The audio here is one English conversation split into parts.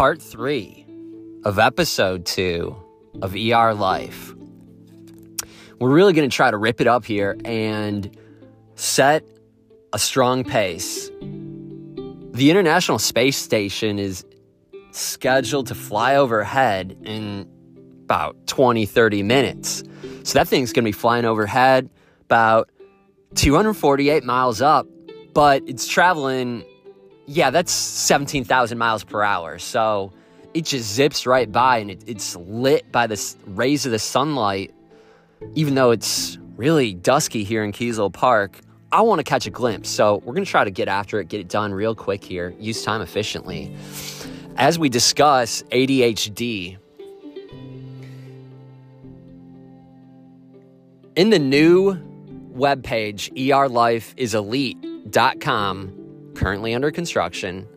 part three of episode two of ER Life. We're really going to try to rip it up here and set a strong pace. The International Space Station is scheduled to fly overhead in about 20, 30 minutes. So that thing's going to be flying overhead about 248 miles up, but it's traveling, yeah, that's 17,000 miles per hour. So it just zips right by and it, it's lit by the rays of the sunlight, even though it's really dusky here in Kiesel Park. I want to catch a glimpse. So we're going to try to get after it, get it done real quick here, use time efficiently. As we discuss ADHD, in the new webpage, erlifeiselite.com, currently under construction,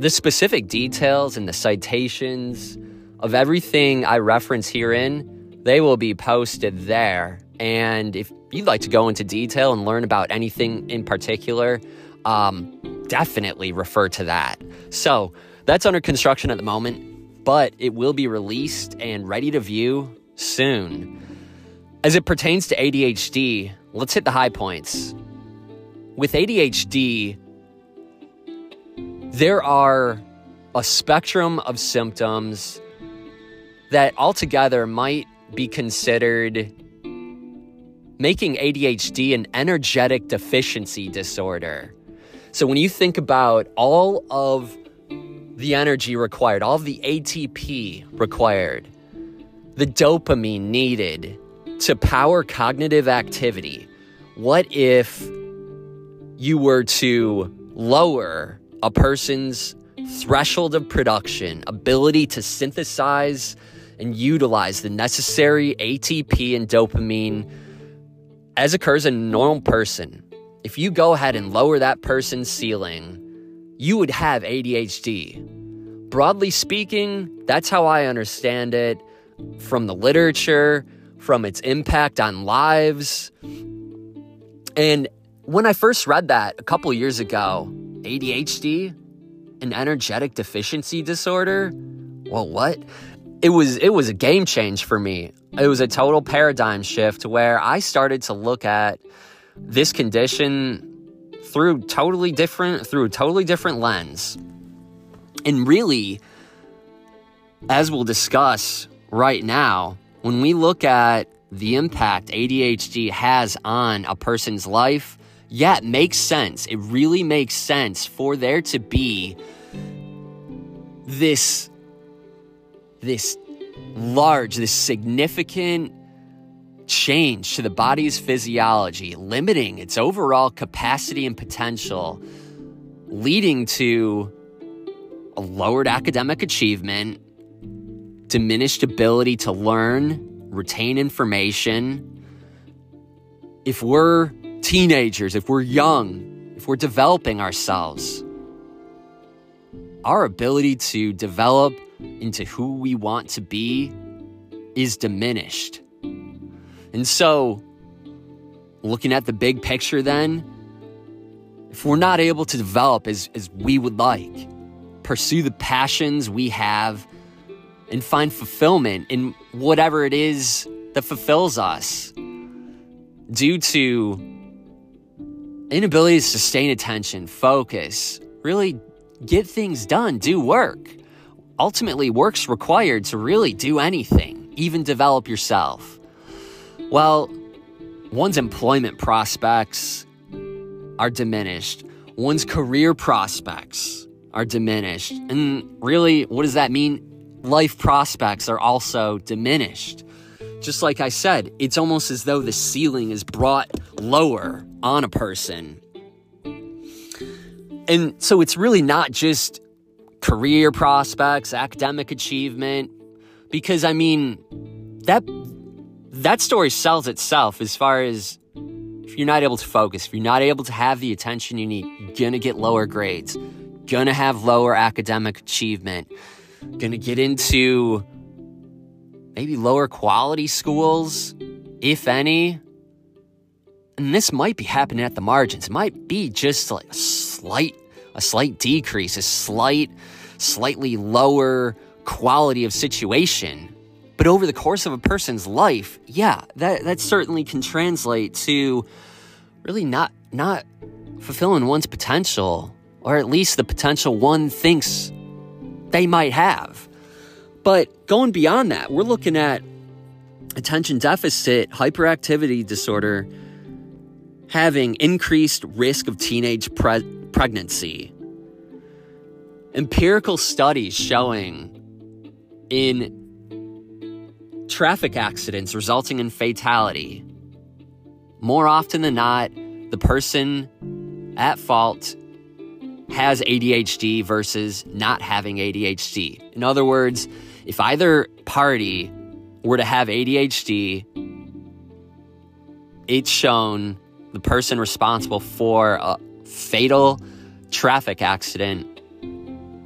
the specific details and the citations of everything I reference herein, they will be posted there. And if you'd like to go into detail and learn about anything in particular, um, definitely refer to that. So that's under construction at the moment, but it will be released and ready to view soon. As it pertains to ADHD, let's hit the high points. With ADHD, there are a spectrum of symptoms that altogether might be considered making ADHD an energetic deficiency disorder. So when you think about all of the energy required, all of the ATP required, the dopamine needed to power cognitive activity, what if you were to lower a person's threshold of production, ability to synthesize and utilize the necessary ATP and dopamine as occurs in a normal person. If you go ahead and lower that person's ceiling, you would have ADHD. Broadly speaking, that's how I understand it from the literature, from its impact on lives. And when I first read that a couple years ago, ADHD, an energetic deficiency disorder. Well, what? It was it was a game change for me. It was a total paradigm shift where I started to look at this condition through totally different through a totally different lens. And really as we'll discuss right now, when we look at the impact ADHD has on a person's life, yeah, it makes sense. It really makes sense for there to be this this large, this significant change to the body's physiology, limiting its overall capacity and potential, leading to a lowered academic achievement, diminished ability to learn, retain information. If we're teenagers, if we're young, if we're developing ourselves, our ability to develop into who we want to be is diminished. And so, looking at the big picture, then, if we're not able to develop as, as we would like, pursue the passions we have, and find fulfillment in whatever it is that fulfills us due to inability to sustain attention, focus, really get things done, do work. Ultimately, work's required to really do anything, even develop yourself. Well, one's employment prospects are diminished, one's career prospects are diminished. And really, what does that mean? Life prospects are also diminished. Just like I said, it's almost as though the ceiling is brought lower on a person. And so it's really not just career prospects, academic achievement, because I mean, that that story sells itself as far as if you're not able to focus, if you're not able to have the attention you need, you're gonna get lower grades, gonna have lower academic achievement, gonna get into maybe lower quality schools, if any. And this might be happening at the margins. It might be just like a slight, a slight decrease, a slight slightly lower quality of situation. But over the course of a person's life, yeah, that, that certainly can translate to really not not fulfilling one's potential, or at least the potential one thinks they might have. But going beyond that, we're looking at attention deficit hyperactivity disorder having increased risk of teenage pre- pregnancy. Empirical studies showing in traffic accidents resulting in fatality, more often than not, the person at fault has ADHD versus not having ADHD. In other words, if either party were to have ADHD, it's shown the person responsible for a fatal traffic accident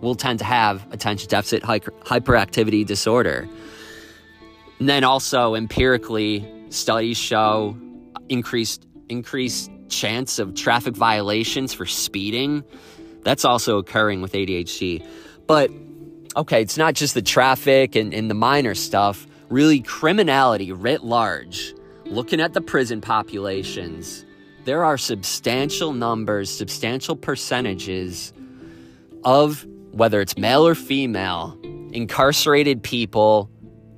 will tend to have attention deficit hyperactivity disorder. And then also empirically, studies show increased increased chance of traffic violations for speeding. That's also occurring with ADHD. But okay, it's not just the traffic and, and the minor stuff, really criminality writ large. Looking at the prison populations, there are substantial numbers, substantial percentages of whether it's male or female, incarcerated people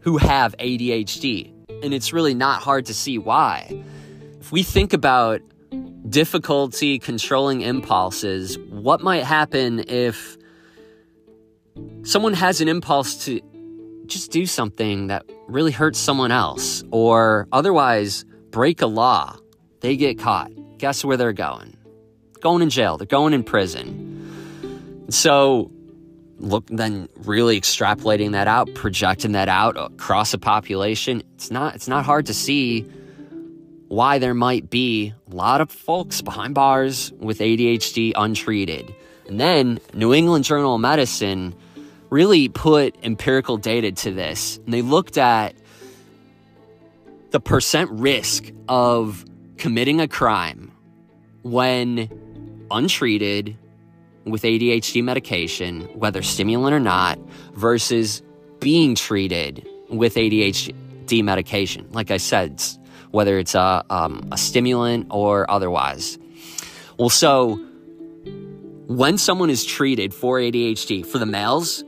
who have ADHD. And it's really not hard to see why. If we think about difficulty controlling impulses, what might happen if someone has an impulse to just do something that really hurts someone else or otherwise break a law? They get caught. Guess where they're going? Going in jail. They're going in prison. So, look, then really extrapolating that out, projecting that out across a population, it's not, it's not hard to see why there might be a lot of folks behind bars with ADHD untreated. And then New England Journal of Medicine really put empirical data to this. And they looked at the percent risk of committing a crime when untreated with ADHD medication, whether stimulant or not, versus being treated with ADHD medication. Like I said, whether it's a, um, a stimulant or otherwise. Well, so when someone is treated for ADHD, for the males,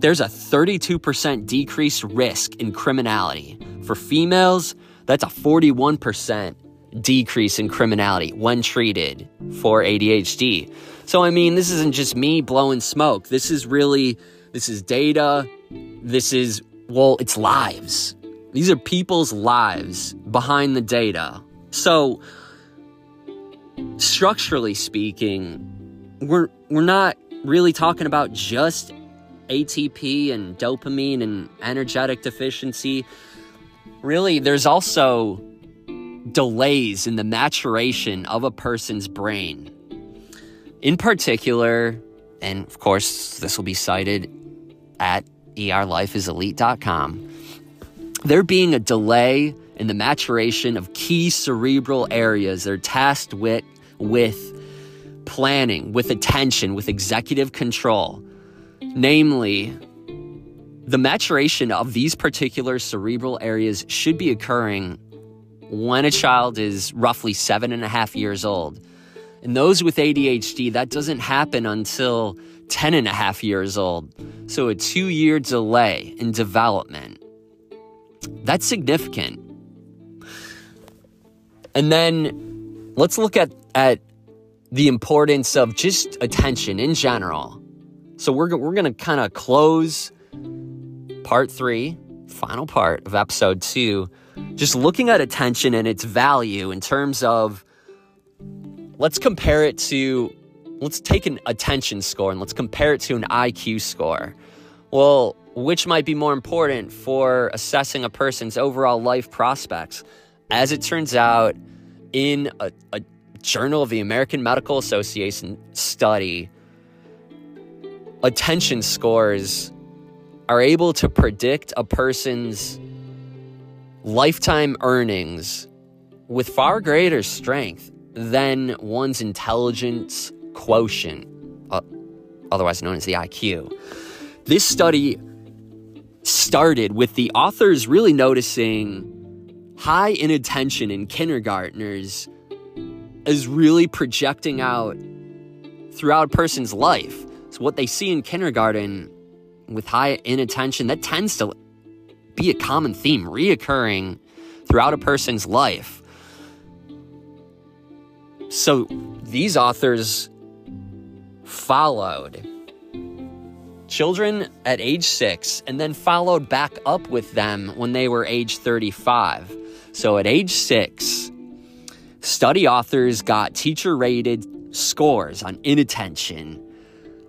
there's a 32% decreased risk in criminality. For females, that's a 41% decrease in criminality when treated for ADHD. So, I mean, this isn't just me blowing smoke. This is really, this is data. This is, well, it's lives. These are people's lives behind the data. So, structurally speaking, we're we're not really talking about just ATP and dopamine and energetic deficiency. Really, there's also delays in the maturation of a person's brain. In particular, and of course, this will be cited at erlifeiselite.com there being a delay in the maturation of key cerebral areas that are tasked with, with planning, with attention, with executive control. Namely, the maturation of these particular cerebral areas should be occurring when a child is roughly seven and a half years old. And those with ADHD, that doesn't happen until 10 and a half years old. So a two year delay in development. That's significant. And then let's look at, at the importance of just attention in general. So we're, we're going to kind of close part three, final part of episode two, just looking at attention and its value in terms of let's compare it to, let's take an attention score and let's compare it to an IQ score. Well, which might be more important for assessing a person's overall life prospects. As it turns out, in a, a Journal of the American Medical Association study, attention scores are able to predict a person's lifetime earnings with far greater strength than one's intelligence quotient. Uh, otherwise known as the IQ. This study started with the authors really noticing high inattention in kindergartners is really projecting out throughout a person's life. So, what they see in kindergarten with high inattention, that tends to be a common theme, reoccurring throughout a person's life. So, these authors followed children at age six and then followed back up with them when they were age 35. So, at age six, study authors got teacher rated scores on inattention,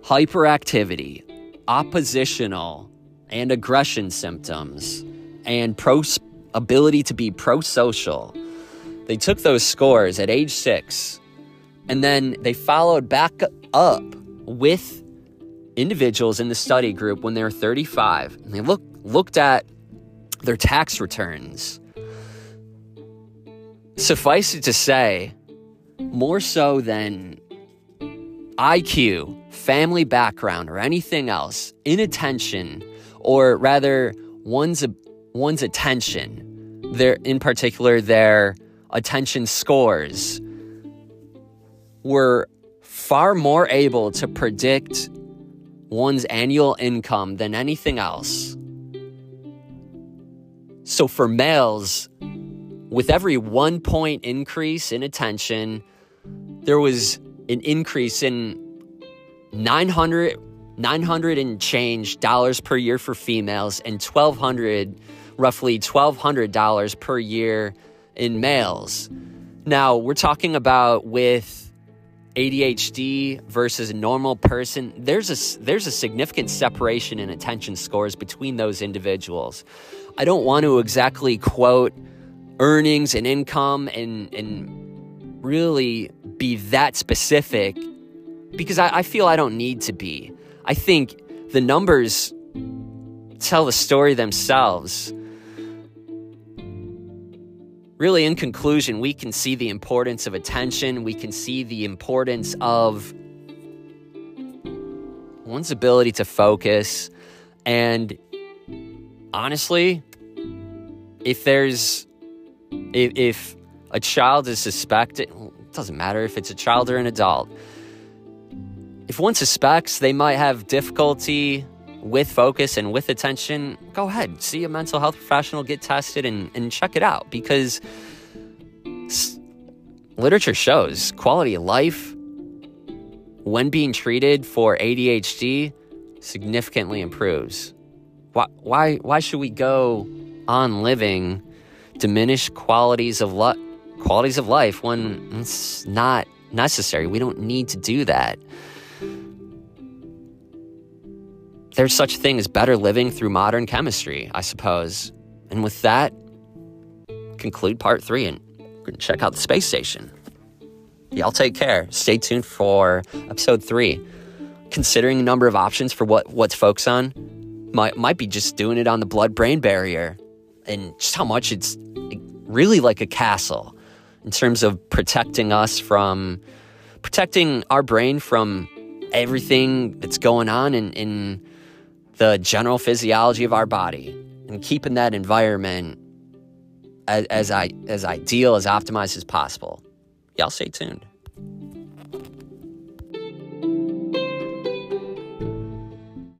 hyperactivity, oppositional, and aggression symptoms, and pro- ability to be pro social. They took those scores at age six and then they followed back up with individuals in the study group when they were 35 and they look, looked at their tax returns. Suffice it to say, more so than IQ, family background, or anything else, inattention, or rather one's one's attention, their in particular their attention scores, were far more able to predict one's annual income than anything else. So for males, with every one point increase in attention, there was an increase in 900, 900 and change dollars per year for females and 1200 roughly $1200 per year in males. Now, we're talking about with ADHD versus a normal person, there's a there's a significant separation in attention scores between those individuals. I don't want to exactly quote earnings and income and and really be that specific because I, I feel I don't need to be. I think the numbers tell the story themselves. Really, in conclusion, we can see the importance of attention. We can see the importance of one's ability to focus. And honestly, if there's, if, if a child is suspected, it doesn't matter if it's a child or an adult, if one suspects they might have difficulty with focus and with attention, go ahead, see a mental health professional, get tested, and, and check it out because literature shows quality of life when being treated for ADHD significantly improves. Why, why, why should we go on living diminished qualities of li- qualities of life when it's not necessary? We don't need to do that there's such thing as better living through modern chemistry, I suppose. And with that, conclude part three and check out the space station. Y'all take care. Stay tuned for episode three. Considering a number of options for what what's focus on, might might be just doing it on the blood brain barrier and just how much it's really like a castle in terms of protecting us from protecting our brain from everything that's going on in, in the general physiology of our body and keeping that environment as, as, I, as ideal, as optimized as possible. Y'all stay tuned.